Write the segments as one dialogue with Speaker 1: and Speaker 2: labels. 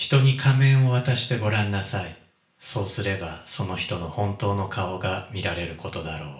Speaker 1: 人に仮面を渡してごらんなさい。そうすればその人の本当の顔が見られることだろう。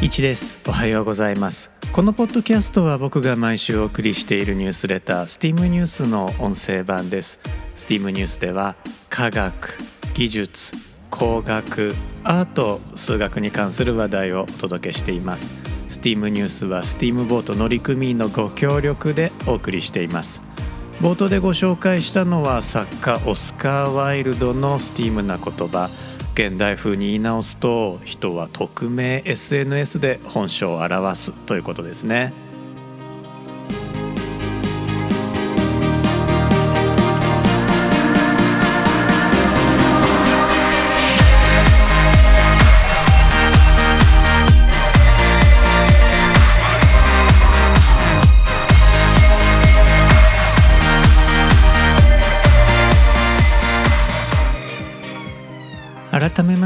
Speaker 2: 一ですおはようございますこのポッドキャストは僕が毎週お送りしているニュースレター STEAM ニュースの音声版です STEAM ニュースでは科学技術工学アート数学に関する話題をお届けしています。STEAM ニュースは STEAM ボート乗組員のご協力でお送りしています。冒頭でご紹介したのは作家オスカー・ワイルドの STEAM な言葉。現代風に言い直すと人は匿名 SNS で本性を表すということですね。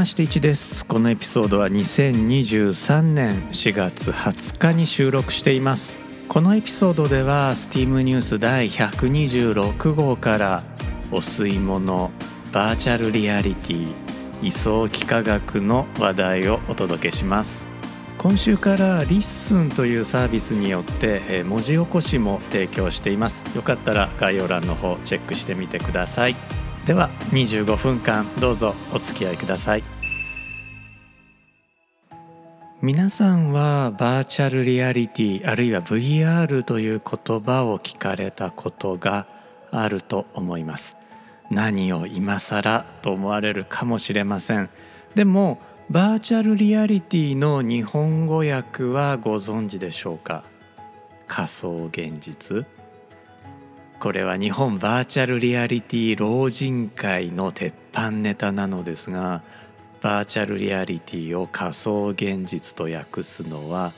Speaker 2: ましていちです。このエピソードは2023年4月20日に収録しています。このエピソードでは STEAM ニュース第126号からお吸い物バーチャルリアリティ位相幾何学の話題をお届けします。今週から LISTEN というサービスによって文字起こしも提供しています。よかったら概要欄の方チェックしてみてください。では25分間どうぞお付き合いください。皆さんはバーチャルリアリティあるいは VR という言葉を聞かれたことがあると思います。何を今更と思われるかもしれません。でもバーチャルリアリティの日本語訳はご存知でしょうか？仮想現実。これは日本バーチャルリアリティ老人会の鉄板ネタなのですがバーチャルリアリティを仮想現実と訳すのは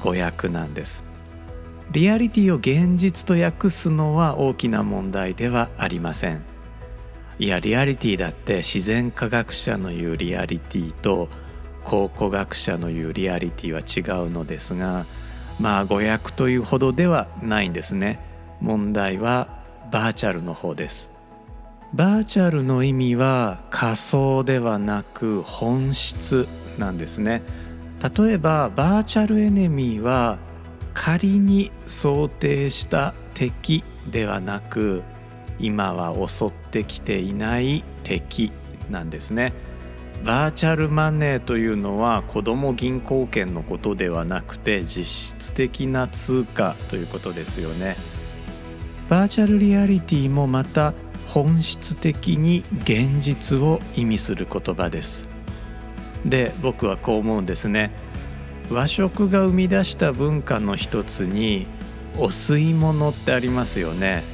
Speaker 2: 誤訳なんです。リアリティを現実と訳すのは大きな問題ではありません。いやリアリティだって自然科学者の言うリアリティと考古学者の言うリアリティは違うのですがまあ誤訳というほどではないんですね。問題はバーチャルの方です。バーチャルの意味は仮想ではなく本質なんですね。例えばバーチャルエネミーは仮に想定した敵ではなく今は襲ってきていない敵なんですね。バーチャルマネーというのは子ども銀行券のことではなくて実質的な通貨ということですよね。バーチャルリアリティもまた本質的に現実を意味する言葉です。で僕はこう思うんですね。和食が生み出した文化の一つにお吸い物ってありますよね、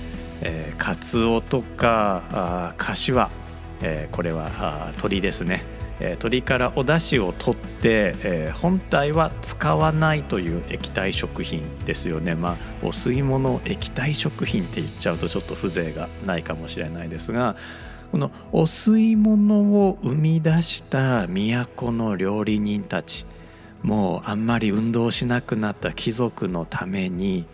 Speaker 2: えー、カツオとかあ柏、えー、これは鳥ですね。鶏からお出汁を取って、えー、本体は使わないという液体食品ですよね。まあお吸い物液体食品って言っちゃうとちょっと風情がないかもしれないですがこのお吸い物を生み出した都の料理人たちもうあんまり運動しなくなった貴族のために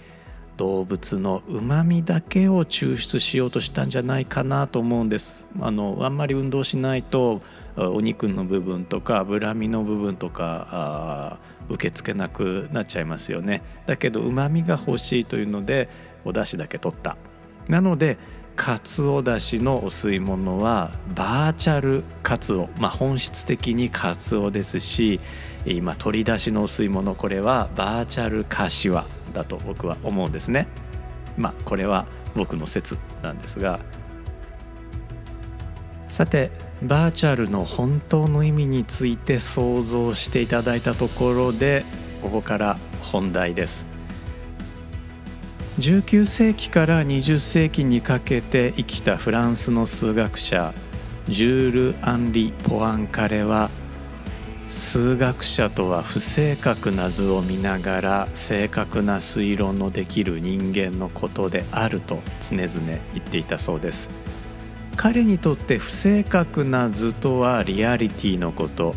Speaker 2: 動物のうまみだけを抽出しようとしたんじゃないかなと思うんです。あのあんまり運動しないとお肉の部分とか脂身の部分とか受け付けなくなっちゃいますよね。だけどうまみが欲しいというのでお出汁だけ取った。なのでかつおだしのお吸い物はバーチャルかつお、まあ、本質的にかつおですし今取り出しのお吸い物これはバーチャルかしわだと僕は思うんですね。まあこれは僕の説なんですがさてバーチャルの本当の意味について想像していただいたところでここから本題です19世紀から20世紀にかけて生きたフランスの数学者ジュール・アンリ・ポアンカレは数学者とは不正確な図を見ながら正確な推論のできる人間のことであると常々言っていたそうです。彼にとって不正確な図とはリアリティのこと。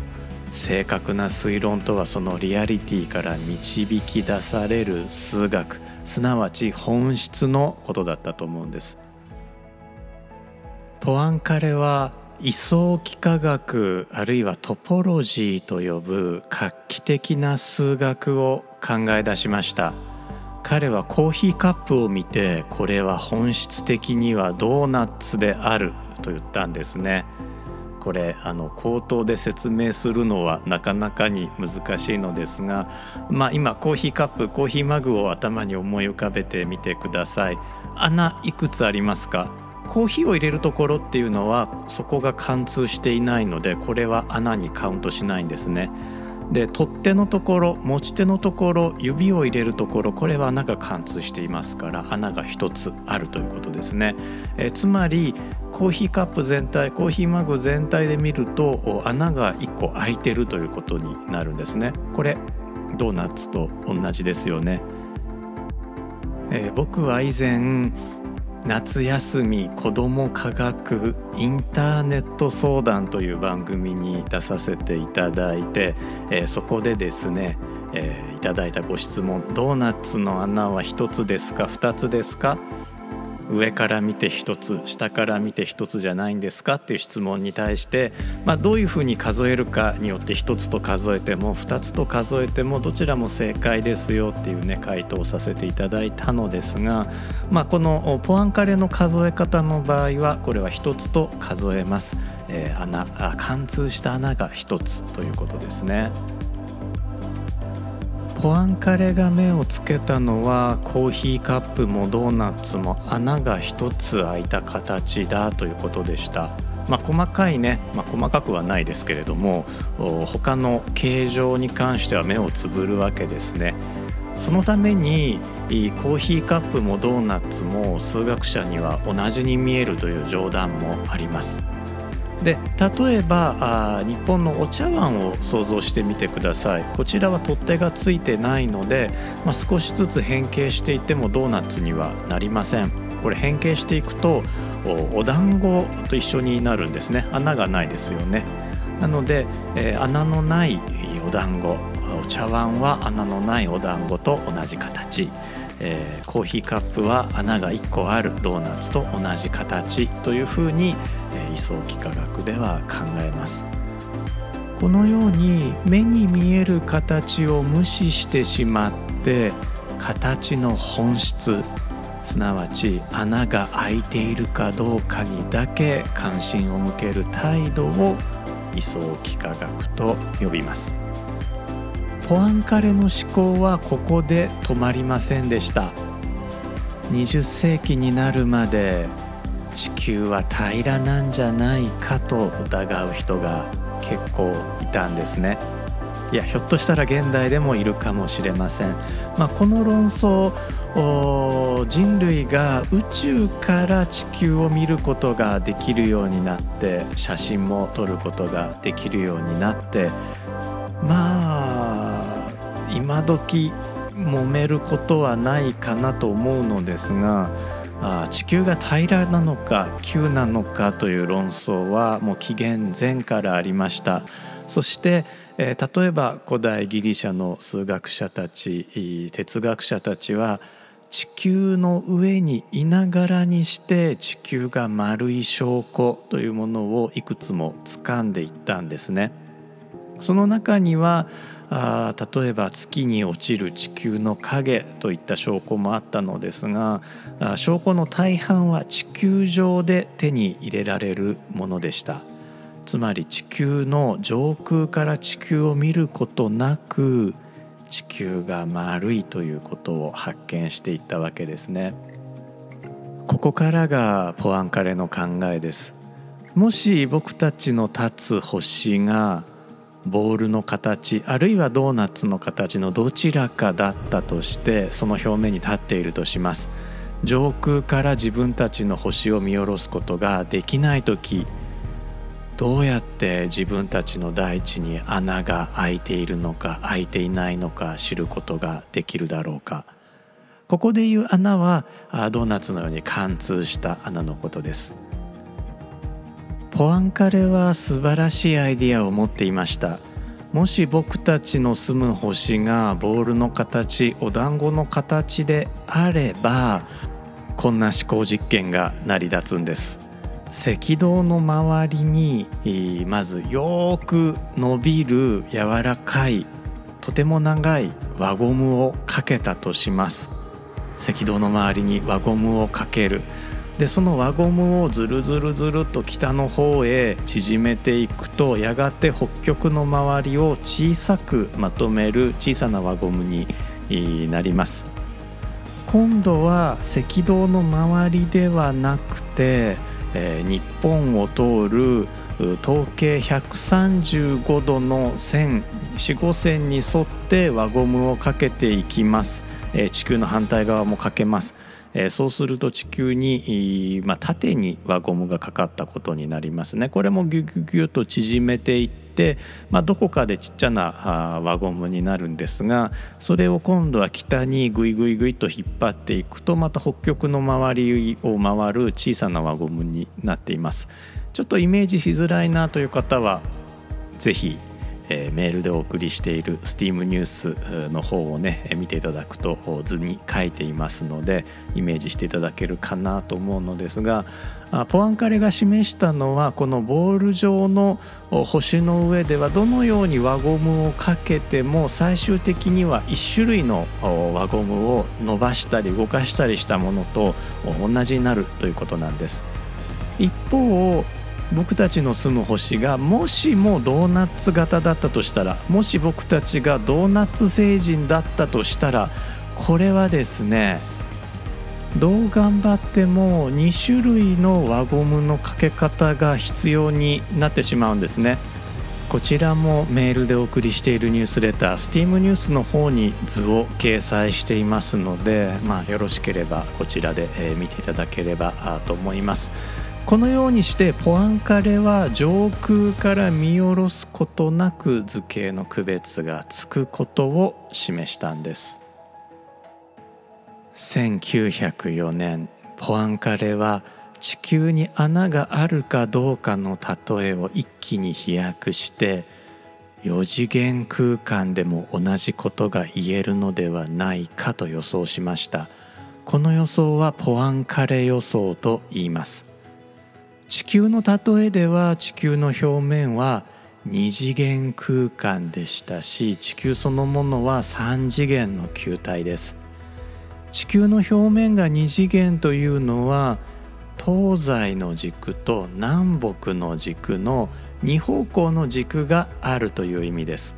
Speaker 2: 正確な推論とはそのリアリティから導き出される数学すなわち本質のことだったと思うんです。ポアンカレは位相幾何学あるいはトポロジーと呼ぶ画期的な数学を考え出しました。彼はコーヒーカップを見てこれは本質的にはドーナツであると言ったんですね。これあの口頭で説明するのはなかなかに難しいのですが、まあ、今コーヒーカップコーヒーマグを頭に思い浮かべてみてください。穴いくつありますか？コーヒーを入れるところっていうのはそこが貫通していないのでこれは穴にカウントしないんですね。で取っ手のところ持ち手のところ指を入れるところこれは穴が貫通していますから穴が1つあるということですね。えつまりコーヒーカップ全体コーヒーマグ全体で見ると穴が1個開いてるということになるんですね。これドーナツと同じですよね、えー、僕は以前夏休み子ども科学インターネット相談という番組に出させていただいて、えー、そこでですね、えー、いただいたご質問ドーナツの穴は1つですか2つですか上から見て1つ下から見て1つじゃないんですかっていう質問に対して、まあ、どういうふうに数えるかによって1つと数えても2つと数えてもどちらも正解ですよっていうね回答をさせていただいたのですが、まあ、このポアンカレの数え方の場合はこれは1つと数えます、えー、穴貫通した穴が1つということですね。ポアンカレが目をつけたのはコーヒーカップもドーナツも穴が1つ開いた形だということでした。まあ、細かいね、まあ、細かくはないですけれども他の形状に関しては目をつぶるわけですね。そのためにコーヒーカップもドーナツも数学者には同じに見えるという冗談もあります。で例えばあ日本のお茶碗を想像してみてください。こちらは取っ手がついてないので、まあ、少しずつ変形していってもドーナツにはなりません。これ変形していくとお団子と一緒になるんですね。穴がないですよね。なので、えー、穴のないお団子お茶碗は穴のないお団子と同じ形。えー、コーヒーカップは穴が1個あるドーナツと同じ形というふうに、位相幾何学では考えますこのように目に見える形を無視してしまって形の本質すなわち穴が開いているかどうかにだけ関心を向ける態度を位相幾何学と呼びます。ポアンカレの思考はここで止まりませんでした20世紀になるまで地球は平らなんじゃないかと疑う人が結構いたんですね。いやひょっとしたら現代でもいるかもしれません、まあ、この論争人類が宇宙から地球を見ることができるようになって写真も撮ることができるようになってまあ今時揉めることはないかなと思うのですがあ地球が平らなのか急なのかという論争はもう紀元前からありましたそして、え、例えば古代ギリシャの数学者たち哲学者たちは地球の上にいながらにして地球が丸い証拠というものをいくつも掴んでいったんですね。その中にはあ例えば月に落ちる地球の影といった証拠もあったのですが証拠の大半は地球上で手に入れられるものでした。つまり地球の上空から地球を見ることなく地球が丸いということを発見していったわけですね。ここからがポアンカレの考えです。もし僕たちの立つ星がボールの形あるいはドーナツの形のどちらかだったとしてその表面に立っているとします。上空から自分たちの星を見下ろすことができない時どうやって自分たちの大地に穴が開いているのか開いていないのか知ることができるだろうか。ここでいう穴はドーナツのように貫通した穴のことです。ポアンカレは素晴らしいアイディアを持っていました。もし僕たちの住む星がボールの形お団子の形であればこんな思考実験が成り立つんです。赤道の周りにまずよく伸びる柔らかいとても長い輪ゴムをかけたとします。赤道の周りに輪ゴムをかける。でその輪ゴムをずるずるずると北の方へ縮めていくとやがて北極の周りを小さくまとめる小さな輪ゴムになります。今度は赤道の周りではなくて、えー、日本を通る統計135度の線四五線に沿って輪ゴムをかけていきます、えー、地球の反対側もかけます。えそうすると地球に、まあ、縦に輪ゴムがかかったことになりますね。これもギュギュギュと縮めていって、まあ、どこかでちっちゃな輪ゴムになるんですがそれを今度は北にグイグイグイと引っ張っていくとまた北極の周りを回る小さな輪ゴムになっています。ちょっとイメージしづらいなという方は是非えー、メールでお送りしている STEAM ニュースの方をね見ていただくと図に書いていますのでイメージしていただけるかなと思うのですがポアンカレが示したのはこのボール状の星の上ではどのように輪ゴムをかけても最終的には1種類の輪ゴムを伸ばしたり動かしたりしたものと同じになるということなんです。一方僕たちの住む星がもしもドーナツ型だったとしたらもし僕たちがドーナツ星人だったとしたらこれはですねどう頑張っても2種類の輪ゴムのかけ方が必要になってしまうんですねこちらもメールでお送りしているニュースレター STEAM ニュースの方に図を掲載していますので、まあ、よろしければこちらで見ていただければと思います。このようにしてポアンカレは上空から見下ろすことなく図形の区別がつくことを示したんです。1904年ポアンカレは地球に穴があるかどうかの例えを一気に飛躍して4次元空間でも同じことが言えるのではないかと予想しました。この予想はポアンカレ予想と言います。地球の例えでは地球の表面は2次元空間でしたし地球そのものは3次元の球体です。地球の表面が2次元というのは東西の軸と南北の軸の2方向の軸があるという意味です。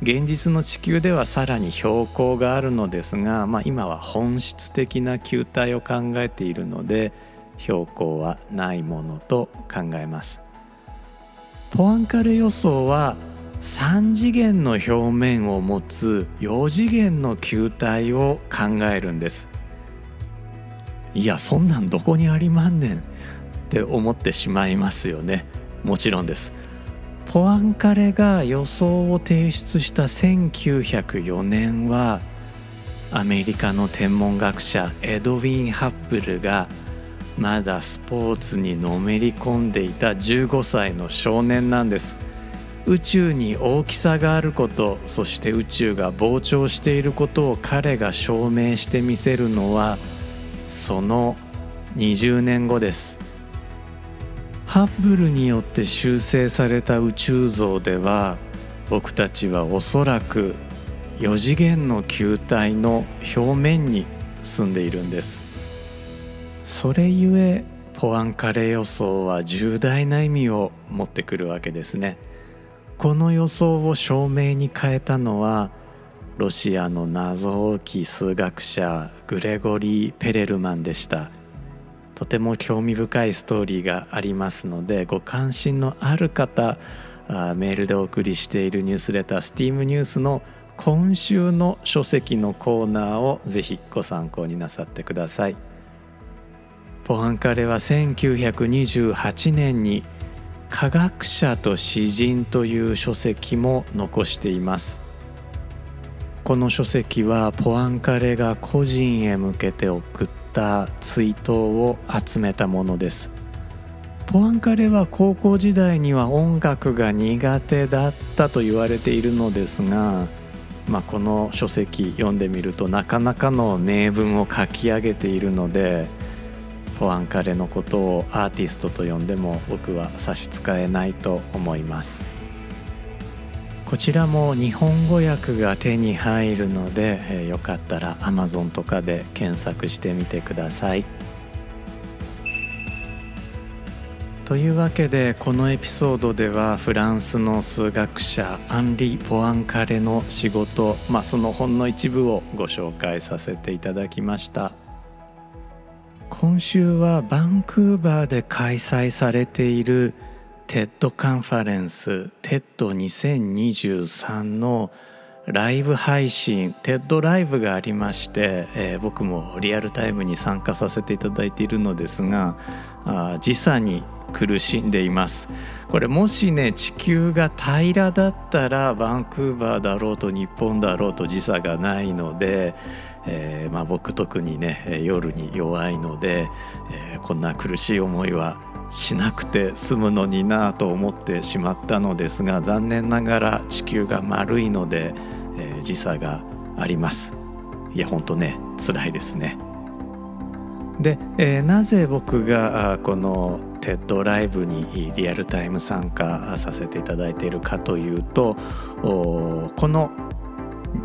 Speaker 2: 現実の地球ではさらに標高があるのですが、まあ、今は本質的な球体を考えているので標高はないものと考えます。ポアンカレ予想は3次元の表面を持つ4次元の球体を考えるんです。いやそんなんどこにありまんねんって思ってしまいますよね。もちろんです。ポアンカレが予想を提出した1904年はアメリカの天文学者エドウィン・ハッブルが「まだスポーツにのめり込んでいた15歳の少年なんです。宇宙に大きさがあることそして宇宙が膨張していることを彼が証明してみせるのはその20年後です。ハッブルによって修正された宇宙像では僕たちはおそらく4次元の球体の表面に住んでいるんです。それゆえポアンカレ予想は重大な意味を持ってくるわけですねこの予想を証明に変えたのはロシアの謎多き数学者グレゴリー・ペレルマンでしたとても興味深いストーリーがありますのでご関心のある方あメールでお送りしているニュースレター STEAM ニュースの今週の書籍のコーナーをぜひご参考になさってください。ポアンカレは1928年に「科学者と詩人」という書籍も残しています。この書籍はポアンカレが個人へ向けて送った追悼を集めたものです。ポアンカレは高校時代には音楽が苦手だったと言われているのですが、まあ、この書籍読んでみるとなかなかの名文を書き上げているのでポアンカレのことをアーティストと呼んでも僕は差し支えないと思います。こちらも日本語訳が手に入るので、えー、よかったら Amazon とかで検索してみてください。というわけでこのエピソードではフランスの数学者アンリ・ポアンカレの仕事、まあ、その本の一部をご紹介させていただきました。今週はバンクーバーで開催されているテッドカンファレンステッド2023のライブ配信 TED ライブがありまして、えー、僕もリアルタイムに参加させていただいているのですがあ時差に苦しんでいます。これもしね地球が平らだったらバンクーバーだろうと日本だろうと時差がないので、えー、まあ、僕特にね夜に弱いので、えー、こんな苦しい思いはしなくて済むのになと思ってしまったのですが残念ながら地球が丸いので、えー、時差があります。いや本当ね辛いですね。で、え、なぜ僕がこのテッドライブにリアルタイム参加させていただいているかというとこの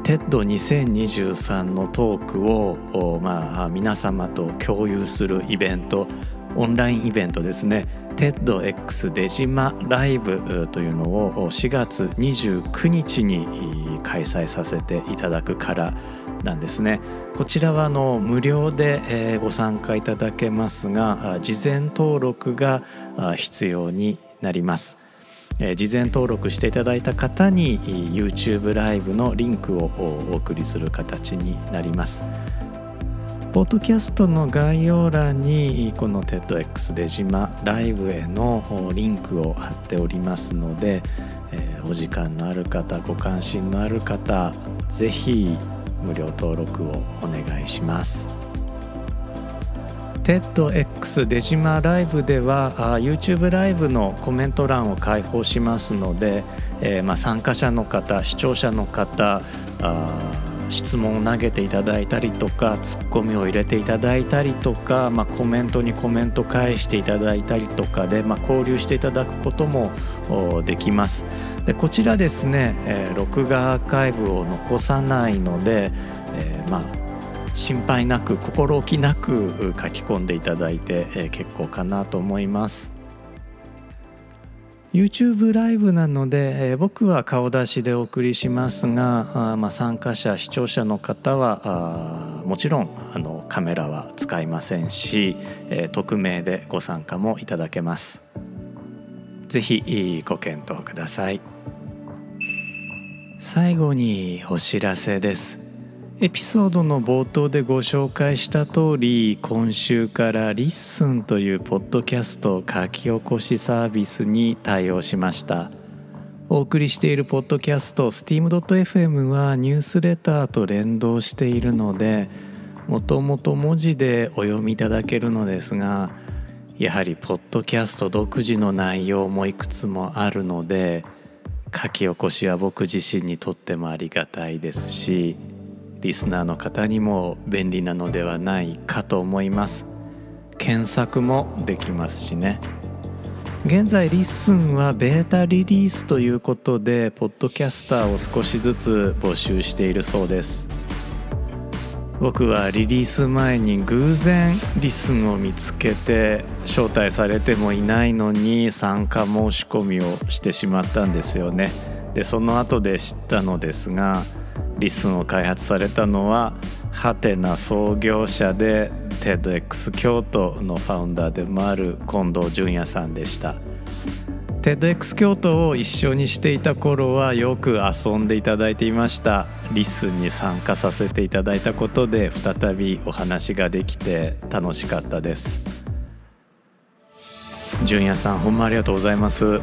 Speaker 2: TED2023 のトークを、まあ、皆様と共有するイベントオンラインイベントですね。TEDx 出島ライブというのを4月29日に開催させていただくからなんですね。こちらは無料でご参加いただけますが事前登録が必要になります。え事前登録していただいた方に YouTube ライブのリンクをお送りする形になります。ポッドキャストの概要欄にこの TEDx 出島ライブへのリンクを貼っておりますので、えー、お時間のある方ご関心のある方ぜひ無料登録をお願いします。TEDx 出島ライブでは YouTube ライブのコメント欄を開放しますので、えー、まあ、参加者の方視聴者の方質問を投げていただいたりとかツッコミを入れていただいたりとか、まあ、コメントにコメント返していただいたりとかで、まあ、交流していただくこともできます。でこちらですね、えー、録画アーカイブを残さないので、えー、まあ心配なく心置きなく書き込んでいただいて、え、結構かなと思います YouTube ライブなので、え、僕は顔出しでお送りしますがあ、まあ、参加者視聴者の方はあもちろんあのカメラは使いませんし、え、匿名でご参加もいただけますぜひご検討ください最後にお知らせですエピソードの冒頭でご紹介した通り今週から LISTEN というポッドキャスト書き起こしサービスに対応しました。お送りしているポッドキャスト steam.fm はニュースレターと連動しているのでもともと文字でお読みいただけるのですがやはりポッドキャスト独自の内容もいくつもあるので書き起こしは僕自身にとってもありがたいですしリスナーの方にも便利なのではないかと思います。検索もできますしね。現在 LISTEN はベータリリースということでポッドキャスターを少しずつ募集しているそうです。僕はリリース前に偶然 LISTEN を見つけて招待されてもいないのに参加申し込みをしてしまったんですよね。でその後で知ったのですが LISTEN を開発されたのははてな創業者で TEDx 京都のファウンダーでもある近藤淳也さんでした。TEDx 京都を一緒にしていた頃はよく遊んでいただいていました。リスンに参加させていただいたことで再びお話ができて楽しかったです。淳也さんほんまありがとうございます。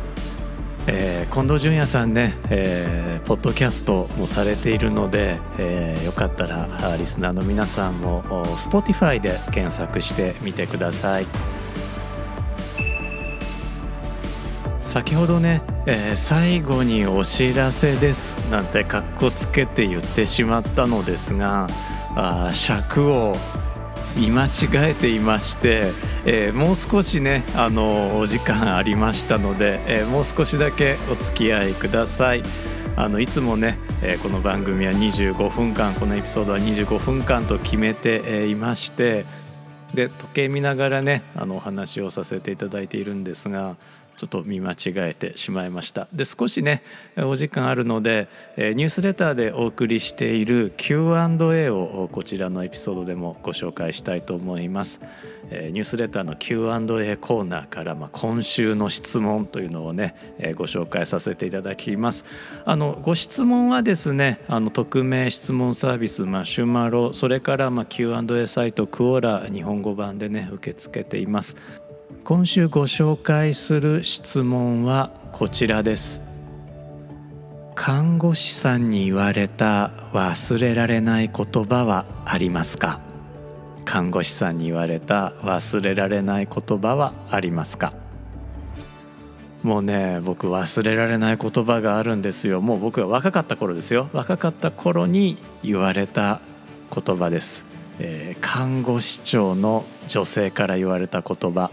Speaker 2: えー、近藤淳也さんね、えー、ポッドキャストもされているので、えー、よかったらリスナーの皆さんも Spotify で検索してみてください。先ほどね、えー、最後にお知らせですなんてかっこつけて言ってしまったのですがあ尺を見間違えていまして、えー、もう少しねあのお時間ありましたので、えー、もう少しだけお付き合いください。あのいつもね、えー、この番組は25分間このエピソードは25分間と決めて、えー、いましてで時計見ながらねあのお話をさせていただいているんですがちょっと見間違えてしまいました。で少しねお時間あるのでニュースレターでお送りしている Q&A をこちらのエピソードでもご紹介したいと思います。ニュースレターの Q&A コーナーから、まあ、今週の質問というのをねご紹介させていただきます。あのご質問はですねあの匿名質問サービスマシュマロそれからまあ Q&A サイトクオーラ日本語版でね受け付けています。今週ご紹介する質問はこちらです。看護師さんに言われた忘れられない言葉はありますか？看護師さんに言われた忘れられない言葉はありますか？もうね僕忘れられない言葉があるんですよ。もう僕が若かった頃ですよ。若かった頃に言われた言葉です、えー、看護師長の女性から言われた言葉。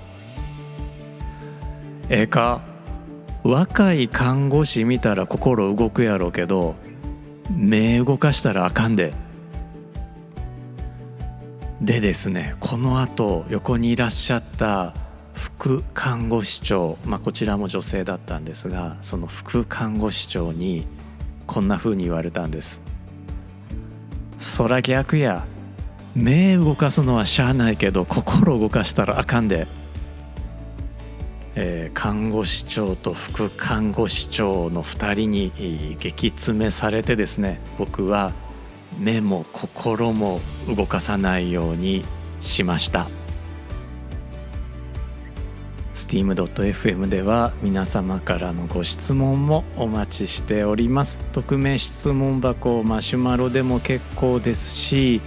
Speaker 2: ええか？若い看護師見たら心動くやろうけど目動かしたらあかんで。でですねこのあと横にいらっしゃった副看護師長、まあ、こちらも女性だったんですがその副看護師長にこんな風に言われたんです「そら逆や。目動かすのはしゃあないけど心動かしたらあかんで」えー、看護師長と副看護師長の2人に激詰めされてですね僕は目も心も動かさないようにしました。steam.fm では皆様からのご質問もお待ちしております。匿名質問箱マシュマロでも結構ですし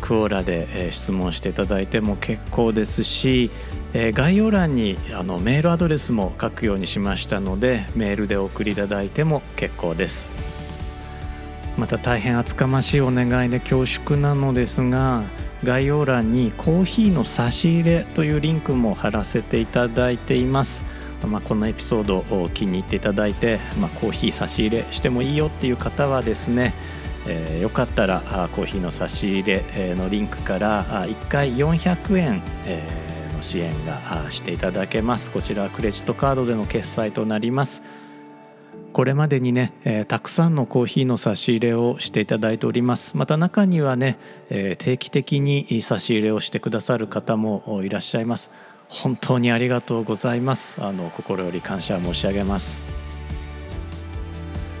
Speaker 2: クオラで質問していただいても結構ですしえー、概要欄にあのメールアドレスも書くようにしましたのでメールでお送りいただいても結構です。また大変厚かましいお願いで恐縮なのですが概要欄にコーヒーの差し入れというリンクも貼らせていただいています。まあ、このエピソードを気に入っていただいて、まあ、コーヒー差し入れしてもいいよっていう方はですね、えー、よかったらコーヒーの差し入れのリンクから1回400円、えーの支援がしていただけます。こちらはクレジットカードでの決済となります。これまでにね、えー、たくさんのコーヒーの差し入れをしていただいております。また中にはね、えー、定期的に差し入れをしてくださる方もいらっしゃいます。本当にありがとうございます。あの心より感謝申し上げます。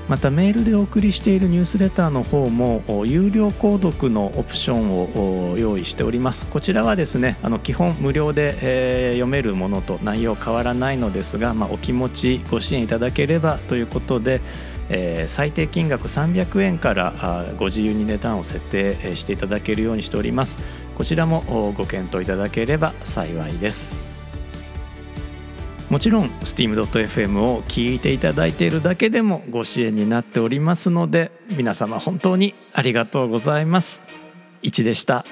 Speaker 2: またメールでお送りしているニュースレターの方も有料購読のオプションを用意しております。こちらはですねあの基本無料で、えー、読めるものと内容変わらないのですが、まあ、お気持ちご支援いただければということでえー、最低金額300円からご自由に値段を設定していただけるようにしております。こちらもご検討いただければ幸いです。もちろん steam.fm を聞いていただいているだけでもご支援になっておりますので皆様本当にありがとうございます。1でした。